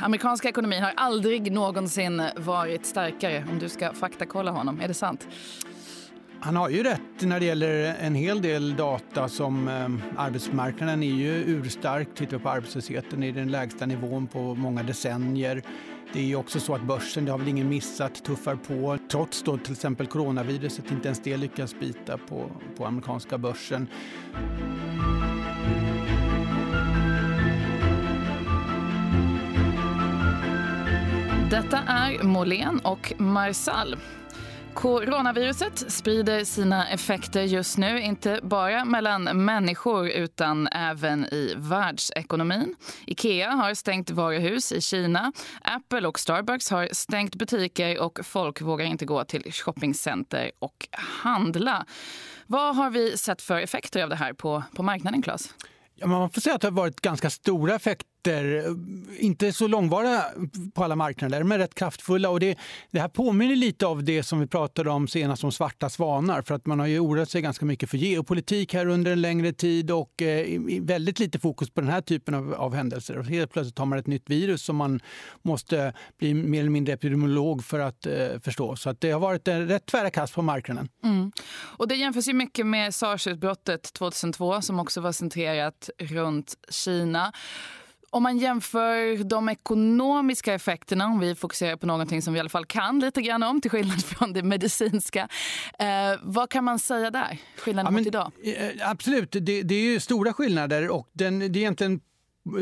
Amerikanska ekonomin har aldrig någonsin varit starkare om du ska faktakolla honom. Är det sant? Han har ju rätt när det gäller en hel del data som eh, arbetsmarknaden är ju urstark. Tittar vi på arbetslösheten är den lägsta nivån på många decennier. Det är också så att börsen, det har väl ingen missat, tuffar på trots då till exempel coronaviruset, inte ens det lyckas bita på, på amerikanska börsen. Detta är Molén och Marsall. Coronaviruset sprider sina effekter just nu, inte bara mellan människor utan även i världsekonomin. Ikea har stängt varuhus i Kina. Apple och Starbucks har stängt butiker och folk vågar inte gå till shoppingcenter och handla. Vad har vi sett för effekter av det här på, på marknaden, Claes? Ja, man får säga att det har varit ganska stora effekter inte så långvariga på alla marknader, men rätt kraftfulla. Och det, det, här påminner lite av det som vi pratade om senast om svarta svanar. För att man har ju oroat sig ganska mycket för geopolitik här under en längre tid och eh, väldigt lite fokus på den här typen av, av händelser. Och helt plötsligt har man ett nytt virus som man måste bli mer eller mindre epidemiolog för att eh, förstå. Så att det har varit en rätt tvära kast på marknaden. Mm. Och det jämförs ju mycket med sars-utbrottet 2002 som också var centrerat runt Kina. Om man jämför de ekonomiska effekterna, om vi fokuserar på någonting som vi i alla fall kan lite grann om, till skillnad från det medicinska. Eh, vad kan man säga där? Skillnaden ja, mot idag? Eh, absolut, det, det, är ju stora skillnader och den, det är egentligen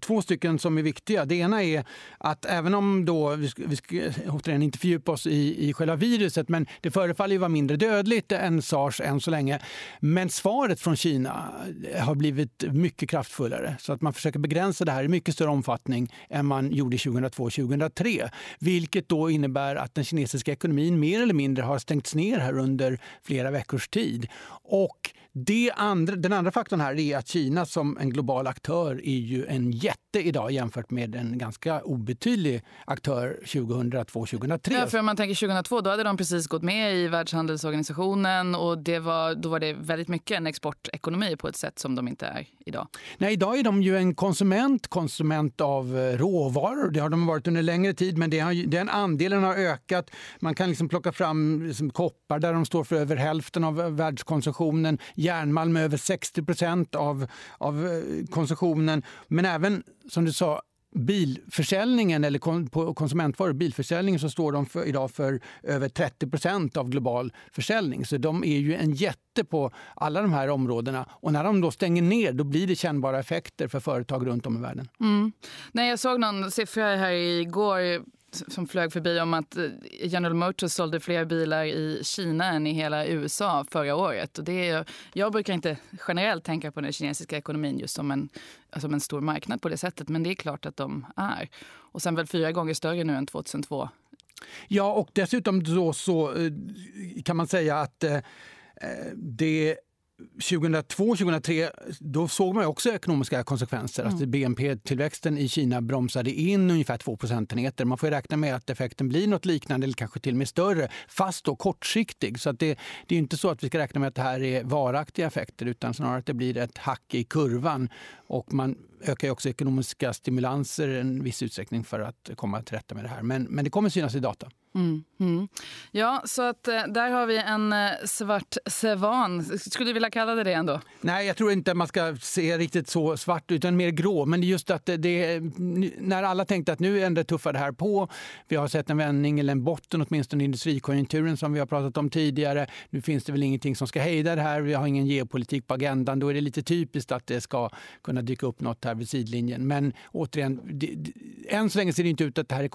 två stycken som är viktiga. Det ena är att även om då, vi ska, vi ska återigen inte fördjupa oss i, i själva viruset, men det förefaller ju vara mindre dödligt än sars än så länge. Men svaret från Kina har blivit mycket kraftfullare så att man försöker begränsa det här i mycket större omfattning än man gjorde 2002-2003. Vilket då innebär att den kinesiska ekonomin mer eller mindre har stängts ner här under flera veckors tid. Och det andra, den andra faktorn här är att Kina som en global aktör är ju en jätte idag jämfört med en ganska obetydlig aktör 2002-2003. Ja, för om man tänker 2002 då hade de precis gått med i Världshandelsorganisationen och det var, då var det väldigt mycket en exportekonomi på ett sätt som de inte är idag. Nej, idag är de ju en konsument, konsument av eh, råvaror. Det har de varit under längre tid, men det har, den andelen har ökat. Man kan liksom plocka fram liksom koppar där de står för över hälften av världskonsumtionen järnmalm över 60 procent av, av eh, konsumtionen. Men även, som du sa, bilförsäljningen eller på konsumentvaror, bilförsäljningen så står de för, idag för över 30 procent av global försäljning. Så de är ju en jätte på alla de här områdena. Och när de då stänger ner då blir det kännbara effekter för företag runt om i världen. Mm. Nej, jag såg någon siffra här igår som flög förbi om att eh, General Motors sålde fler bilar i Kina än i hela USA förra året. Och det är, jag brukar inte generellt tänka på den kinesiska ekonomin just som en, som en stor marknad på det sättet, men det är klart att de är. Och sen väl fyra gånger större nu än 2002. Ja, och dessutom då så eh, kan man säga att eh, det 2002, 2003, då såg man också ekonomiska konsekvenser. Alltså mm. Alltså BNP-tillväxten i Kina bromsade in ungefär 2 procentenheter. Man får räkna med att effekten blir nåt liknande eller kanske till och med större, fast då kortsiktig. Så det, det, är inte så att vi ska räkna med att det här är varaktiga effekter utan snarare att det blir ett hack i kurvan och man ökar också ekonomiska stimulanser i en viss utsträckning för att komma till rätta med det här. Men, men det kommer synas i data. Mm, mm. Ja, så att eh, där har vi en eh, svart svan. Skulle du vilja kalla det det ändå? Nej, jag tror inte man ska se riktigt så svart utan mer grå. Men just att det, när alla tänkte att nu ändå tuffar det här på. Vi har sett en vändning eller en botten åtminstone i industrikonjunkturen som vi har pratat om tidigare. Nu finns det väl ingenting som ska hejda det här. Vi har ingen geopolitik på agendan. Då är det lite typiskt att det ska kunna dyka upp något här vid sidlinjen. Men återigen, det, det, än så länge ser det inte ut att det här är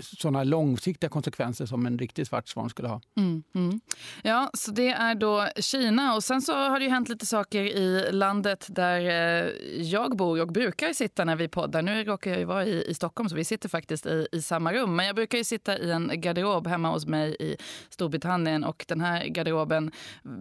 sådana långsiktiga konsekvenser som en riktig svart svan skulle ha. Mm, mm. Ja, så det är då Kina. Och sen så har det ju hänt lite saker i landet där eh, jag bor och brukar sitta när vi poddar. Nu råkar jag ju vara i, i Stockholm så vi sitter faktiskt i, i samma rum. Men jag brukar ju sitta i en garderob hemma hos mig i Storbritannien och den här garderoben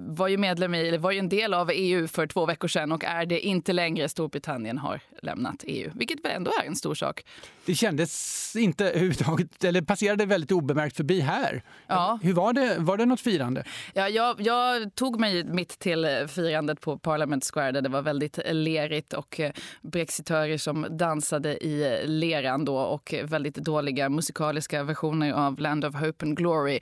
var ju medlem i, eller var ju en del av EU för två veckor sedan och är det inte längre. Storbritannien har lämnat EU, vilket väl ändå är en stor sak. Det kändes inte överhuvudtaget eller passerade väldigt obemärkt förbi här. Ja. Hur var det? Var det något firande? Ja, jag, jag tog mig mitt till firandet på Parliament Square där det var väldigt lerigt och eh, brexitörer som dansade i leran då och väldigt dåliga musikaliska versioner av Land of Hope and Glory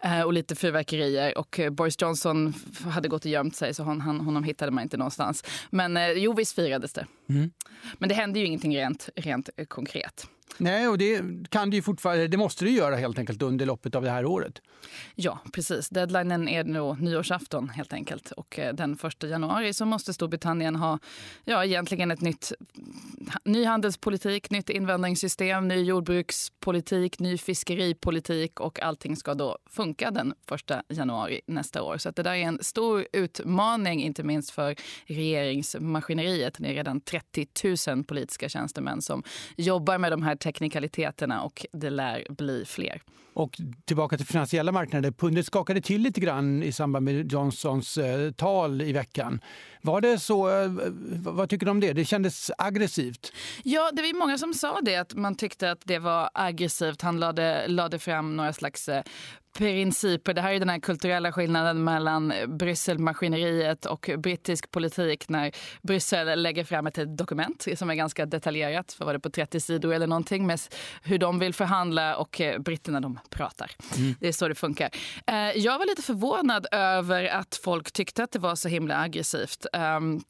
eh, och lite fyrverkerier. Och Boris Johnson hade gått och gömt sig så hon, han, honom hittade man inte någonstans. Men jo, visst firades det. Mm. Men det hände ju ingenting rent, rent konkret. Nej, och det kan det ju fortfarande. Det måste det göra helt enkelt under loppet av det här året. Ja, precis. Deadlinen är nog nyårsafton helt enkelt. Och eh, den 1 januari så måste Storbritannien ha ja, egentligen ett nytt ny handelspolitik, nytt invandringssystem, ny jordbrukspolitik, ny fiskeripolitik och allting ska då funka den 1 januari nästa år. Så det där är en stor utmaning, inte minst för regeringsmaskineriet. Det är redan 30 000 politiska tjänstemän som jobbar med de här teknikaliteterna och det lär bli fler. Och tillbaka till finansiella marknader. Pundet skakade till lite grann i samband med Johnsons eh, tal i veckan. Var det så? Eh, vad tycker du om det? Det kändes aggressivt. Ja, det var många som sa det, att man tyckte att det var aggressivt. Han lade, lade fram några slags eh, principer. Det här är den här kulturella skillnaden mellan Brysselmaskineriet och brittisk politik när Bryssel lägger fram ett dokument som är ganska detaljerat, för var det på 30 sidor eller någonting, med hur de vill förhandla och eh, britterna de pratar. Mm. Det är så det funkar. Eh, jag var lite förvånad över att folk tyckte att det var så himla aggressivt. Ehm,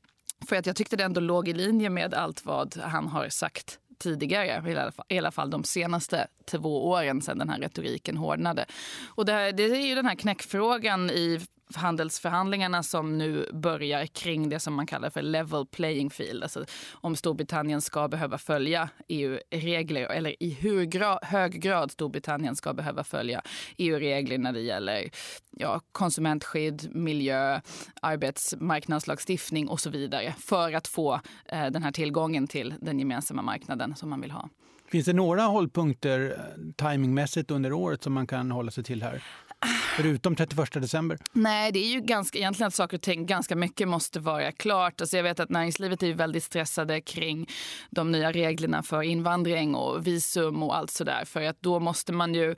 för att jag tyckte det ändå låg i linje med allt vad han har sagt tidigare, i alla, fall, i alla fall de senaste två åren sedan den här retoriken hårdnade. Och det, här, det är ju den här knäckfrågan i handelsförhandlingarna som nu börjar kring det som man kallar för level playing field. Alltså om Storbritannien ska behöva följa EU-regler eller i hur gra hög grad Storbritannien ska behöva följa EU-regler när det gäller ja, konsumentskydd, miljö, arbetsmarknadslagstiftning och så vidare för att få eh, den här tillgången till den gemensamma marknaden som man vill ha. Finns det några hållpunkter eh, timingmässigt under året som man kan hålla sig till här? Förutom 31 december? Nej, det är ju ganska, egentligen att saker och ting ganska mycket måste vara klart. Alltså jag vet att näringslivet är väldigt stressade kring de nya reglerna för invandring och visum och allt sådär. För att då måste man ju,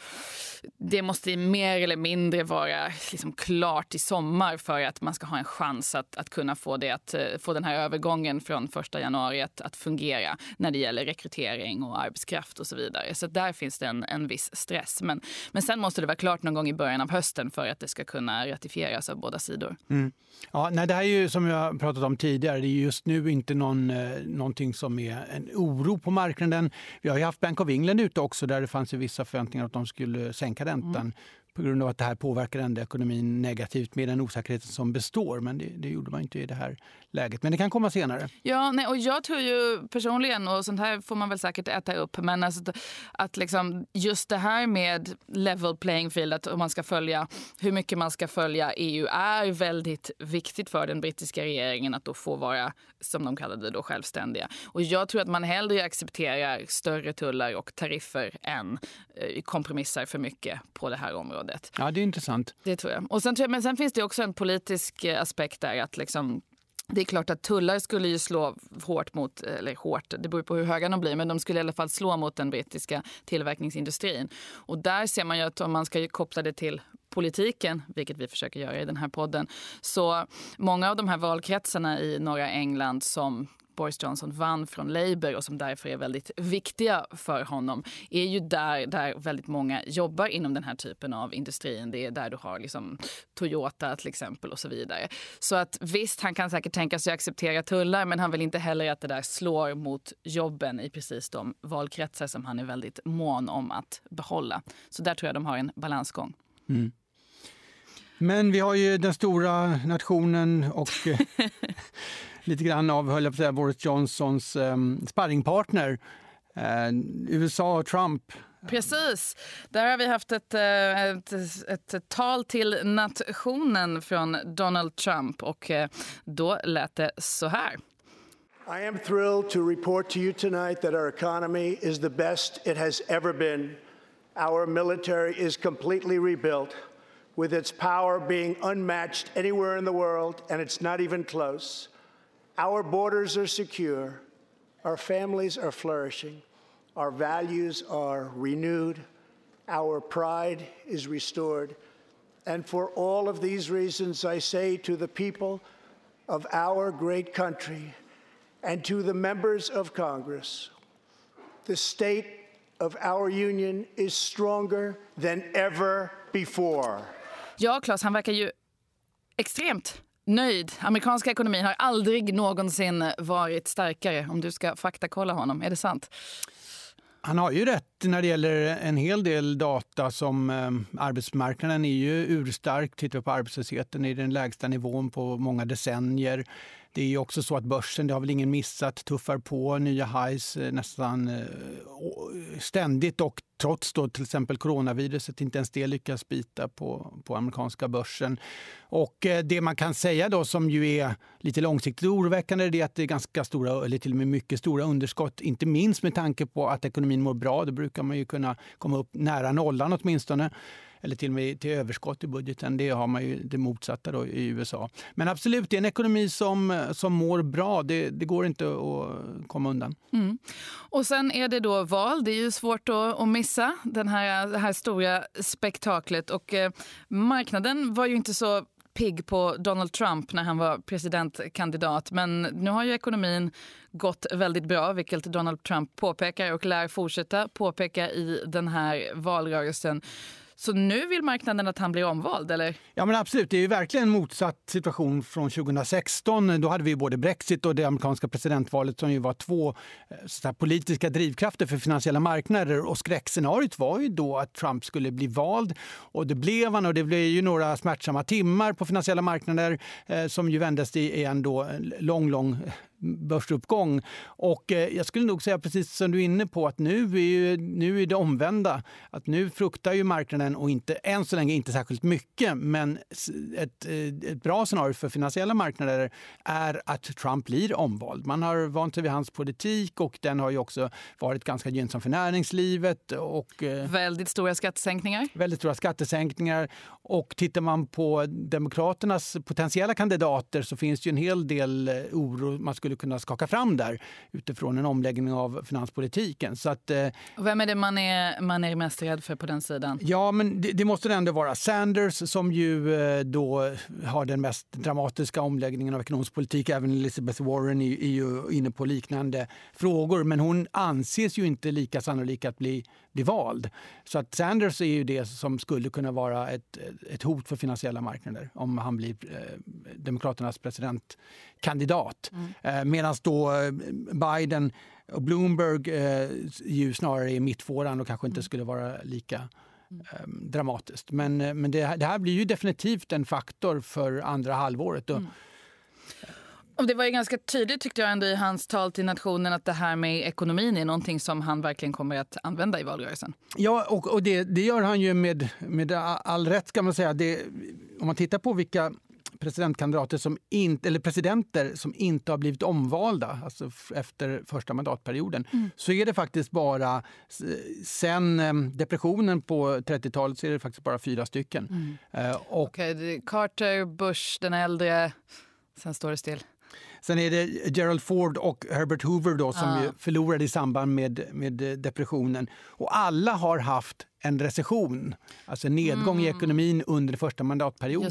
det måste mer eller mindre vara liksom klart i sommar för att man ska ha en chans att, att kunna få, det att, eh, få den här övergången från 1 januari att, att fungera när det gäller rekrytering och arbetskraft och så vidare. Så där finns det en, en viss stress. Men, men sen måste det vara klart någon gång i början början av hösten för att det ska kunna ratifieras av båda sidor. Mm. Ja, nej, det här är ju som jag pratat om tidigare, det är just nu inte någon, eh, någonting som är en oro på marknaden. Vi har ju haft Bank of England ute också där det fanns vissa förväntningar att de skulle sänka räntan. Mm på grund av att det här påverkar ändå ekonomin negativt med den osäkerheten som består. Men det, det, gjorde man inte i det här läget. Men det kan komma senare. Ja, nej, och jag tror ju personligen, och sånt här får man väl säkert äta upp, men alltså, att liksom just det här med level playing field, att om man ska följa hur mycket man ska följa EU är väldigt viktigt för den brittiska regeringen att då få vara, som de kallade det då, självständiga. Och jag tror att man hellre accepterar större tullar och tariffer än eh, kompromissar för mycket på det här området området. Ja, det är intressant. Det tror jag. Och sen, men sen finns det också en politisk eh, aspekt där. att liksom, det är klart att tullar skulle ju slå hårt mot, eller hårt, det beror på hur höga de blir, men de skulle i alla fall slå mot den brittiska tillverkningsindustrin. Och där ser man ju att om man ska koppla det till politiken, vilket vi försöker göra i den här podden, så många av de här valkretsarna i norra England som Boris Johnson vann från Labour och som därför är väldigt viktiga för honom är ju där, där väldigt många jobbar inom den här typen av industrin. Det är där du har liksom Toyota till exempel och så vidare. Så att visst, han kan säkert tänka sig att acceptera tullar men han vill inte heller att det där slår mot jobben i precis de valkretsar som han är väldigt mån om att behålla. Så där tror jag de har en balansgång. Mm. Men vi har ju den stora nationen och lite grann av höll jag säga, Boris Johnsons um, sparringpartner. Uh, USA och Trump. Precis. Där har vi haft ett, eh, ett, ett, ett, tal till nationen från Donald Trump. Och eh, då lät det så här. I am thrilled to report to you tonight that our economy is the best it has ever been. Our military is completely rebuilt, with its power being unmatched anywhere in the world, and it's not even close. Our borders are secure, our families are flourishing, our values are renewed, our pride is restored. And for all of these reasons, I say to the people of our great country and to the members of Congress, the state of our union is stronger than ever before. Ja, Claes, han verkar ju extremt nöjd. Amerikanska ekonomin har aldrig någonsin varit starkare. Om du ska faktakolla honom, är det sant? Han har ju rätt när det gäller en hel del data som eh, arbetsmarknaden är ju urstark. Tittar vi på arbetslösheten är den lägsta nivån på många decennier. Det är också så att börsen, det har väl ingen missat, tuffar på nya highs eh, nästan eh, ständigt och trots då till exempel coronaviruset inte ens det lyckas bita på, på amerikanska börsen. Och eh, det man kan säga då som ju är lite långsiktigt oroväckande är att det är ganska stora, eller till och med mycket stora underskott. Inte minst med tanke på att ekonomin mår bra. Då brukar man ju kunna komma upp nära nollan åtminstone eller till och med till överskott i budgeten. Det har man ju det motsatta då i USA. Men absolut, det är en ekonomi som, som mår bra. Det, det går inte att komma undan. Mm. Och sen är det då val. Det är ju svårt att, att missa den här, det här stora spektaklet. Och eh, marknaden var ju inte så pigg på Donald Trump när han var presidentkandidat. Men nu har ju ekonomin gått väldigt bra, vilket Donald Trump påpekar och lär fortsätta påpeka i den här valrörelsen. Så nu vill marknaden att han blir omvald, eller? Ja, men absolut. Det är ju verkligen en motsatt situation från 2016. Då hade vi både Brexit och det amerikanska presidentvalet som ju var två eh, politiska drivkrafter för finansiella marknader. Och skräckscenariot var ju då att Trump skulle bli vald. Och det blev han och det blev ju några smärtsamma timmar på finansiella marknader eh, som ju vändes i en då eh, lång, lång börsuppgång. Och eh, jag skulle nog säga, precis som du är inne på, att nu är, ju, nu är det omvända. Att nu fruktar ju marknaden, och inte, än så länge inte särskilt mycket, men ett, eh, ett bra scenario för finansiella marknader är att Trump blir omvald. Man har vant sig vid hans politik och den har ju också varit ganska gynnsam för näringslivet. Och, eh, väldigt stora skattesänkningar. Väldigt stora skattesänkningar. Och tittar man på Demokraternas potentiella kandidater så finns det ju en hel del oro man skulle kunna skaka fram där utifrån en omläggning av finanspolitiken. Så att, eh, vem är det man är, man är mest rädd för på den sidan? Ja, men det, det måste ändå vara Sanders som ju eh, då har den mest dramatiska omläggningen av ekonomisk politik. Även Elizabeth Warren är, är ju inne på liknande frågor. Men hon anses ju inte lika sannolik att bli, bli vald. Så att Sanders är ju det som skulle kunna vara ett, ett hot för finansiella marknader om han blir eh, Demokraternas presidentkandidat. Mm. Eh, Medan då eh, Biden och Bloomberg eh, ju snarare är mittfåran och kanske inte mm. skulle vara lika eh, dramatiskt. Men, men det, det, här blir ju definitivt en faktor för andra halvåret. Mm. Och det var ju ganska tydligt tyckte jag ändå i hans tal till nationen att det här med ekonomin är någonting som han verkligen kommer att använda i valrörelsen. Ja, och, och det, det gör han ju med, med all rätt ska man säga. Det, om man tittar på vilka presidentkandidater som inte, eller presidenter som inte har blivit omvalda alltså efter första mandatperioden mm. så är det faktiskt bara sen ehm, depressionen på 30-talet så är det faktiskt bara fyra stycken. Mm. Uh, och, okay, Carter, Bush den äldre, sen står det still. Sen är det Gerald Ford och Herbert Hoover då, som ah. förlorade i samband med, med depressionen. Och alla har haft en recession, alltså en nedgång mm. i ekonomin under första mandatperioden.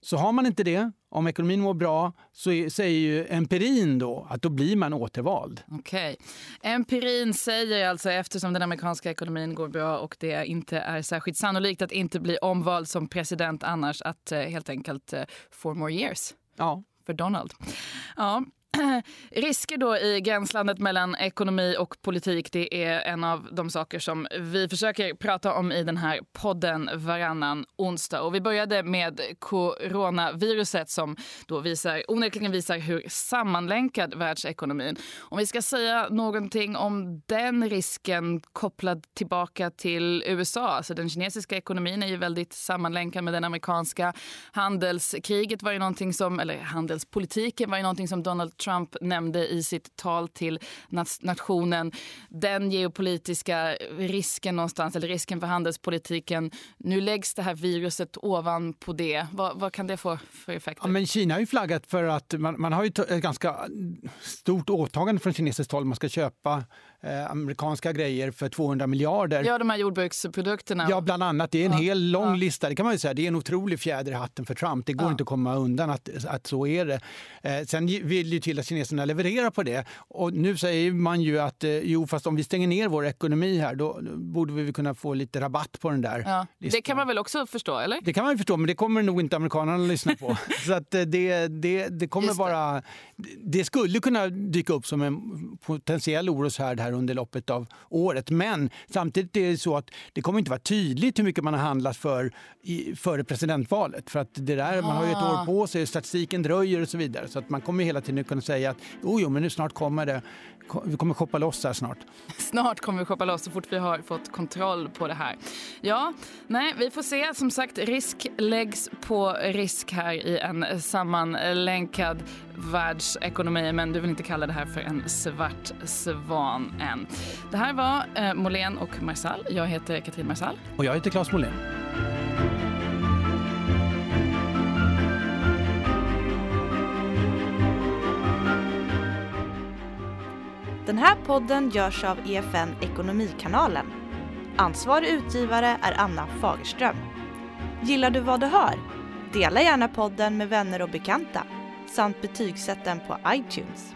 Så har man inte det, om ekonomin mår bra, så säger ju empirin då att då blir man återvald. Okej. Okay. Empirin säger alltså eftersom den amerikanska ekonomin går bra och det inte är särskilt sannolikt att inte bli omvald som president annars att eh, helt enkelt uh, four more years. Ja. För Donald. Ja, Risker då i gränslandet mellan ekonomi och politik det är en av de saker som vi försöker prata om i den här podden varannan onsdag. Och vi började med coronaviruset som då visar, onekligen visar hur sammanlänkad världsekonomin Om vi ska säga någonting om den risken kopplad tillbaka till USA. Alltså den kinesiska ekonomin är ju väldigt sammanlänkad med den amerikanska. Handelskriget var ju någonting som, eller handelspolitiken var ju någonting som Donald Trump Trump nämnde i sitt tal till nationen den geopolitiska risken någonstans, eller risken för handelspolitiken. Nu läggs det här viruset ovanpå det. Vad, vad kan det få för effekter? Ja, men Kina har ju flaggat för att man, man har ju ett ganska stort åtagande från kinesiskt håll. Man ska köpa eh, amerikanska grejer för 200 miljarder. Ja, de här jordbruksprodukterna. Ja, bland annat. Det är en ja. hel lång ja. lista. Det kan man ju säga. Det är en otrolig fjäder i hatten för Trump. Det går ja. inte att komma undan att, att så är det. Eh, sen vill ju till att kineserna levererar på det. Och nu säger man ju att eh, jo, fast om vi stänger ner vår ekonomi här då, borde vi kunna få lite rabatt på den där ja. Det kan man väl också förstå, eller? Det kan man förstå, men det kommer nog inte amerikanerna att lyssna på. så att eh, det, det, det kommer vara... Det skulle kunna dyka upp som en potentiell oroshärd här under loppet av året. Men samtidigt är det så att det kommer inte vara tydligt hur mycket man har handlat för i, före presidentvalet. För att det där, man har ju ett år på sig, statistiken dröjer och så vidare. Så att man kommer hela tiden kunna säga att oh, jo, men nu snart kommer det. Vi kommer shoppa loss här snart. Snart kommer vi shoppa loss så fort vi har fått kontroll på det här. Ja, nej, vi får se. Som sagt, risk läggs på risk här i en sammanlänkad världsekonomi. Men du vill inte kalla det här för en svart svan än. Det här var eh, Molén och Marsal. Jag heter Katrin Marsal. Och jag heter Claes Molén. Den här podden görs av EFN Ekonomikanalen. Ansvarig utgivare är Anna Fagerström. Gillar du vad du hör? Dela gärna podden med vänner och bekanta samt betygsätt den på iTunes.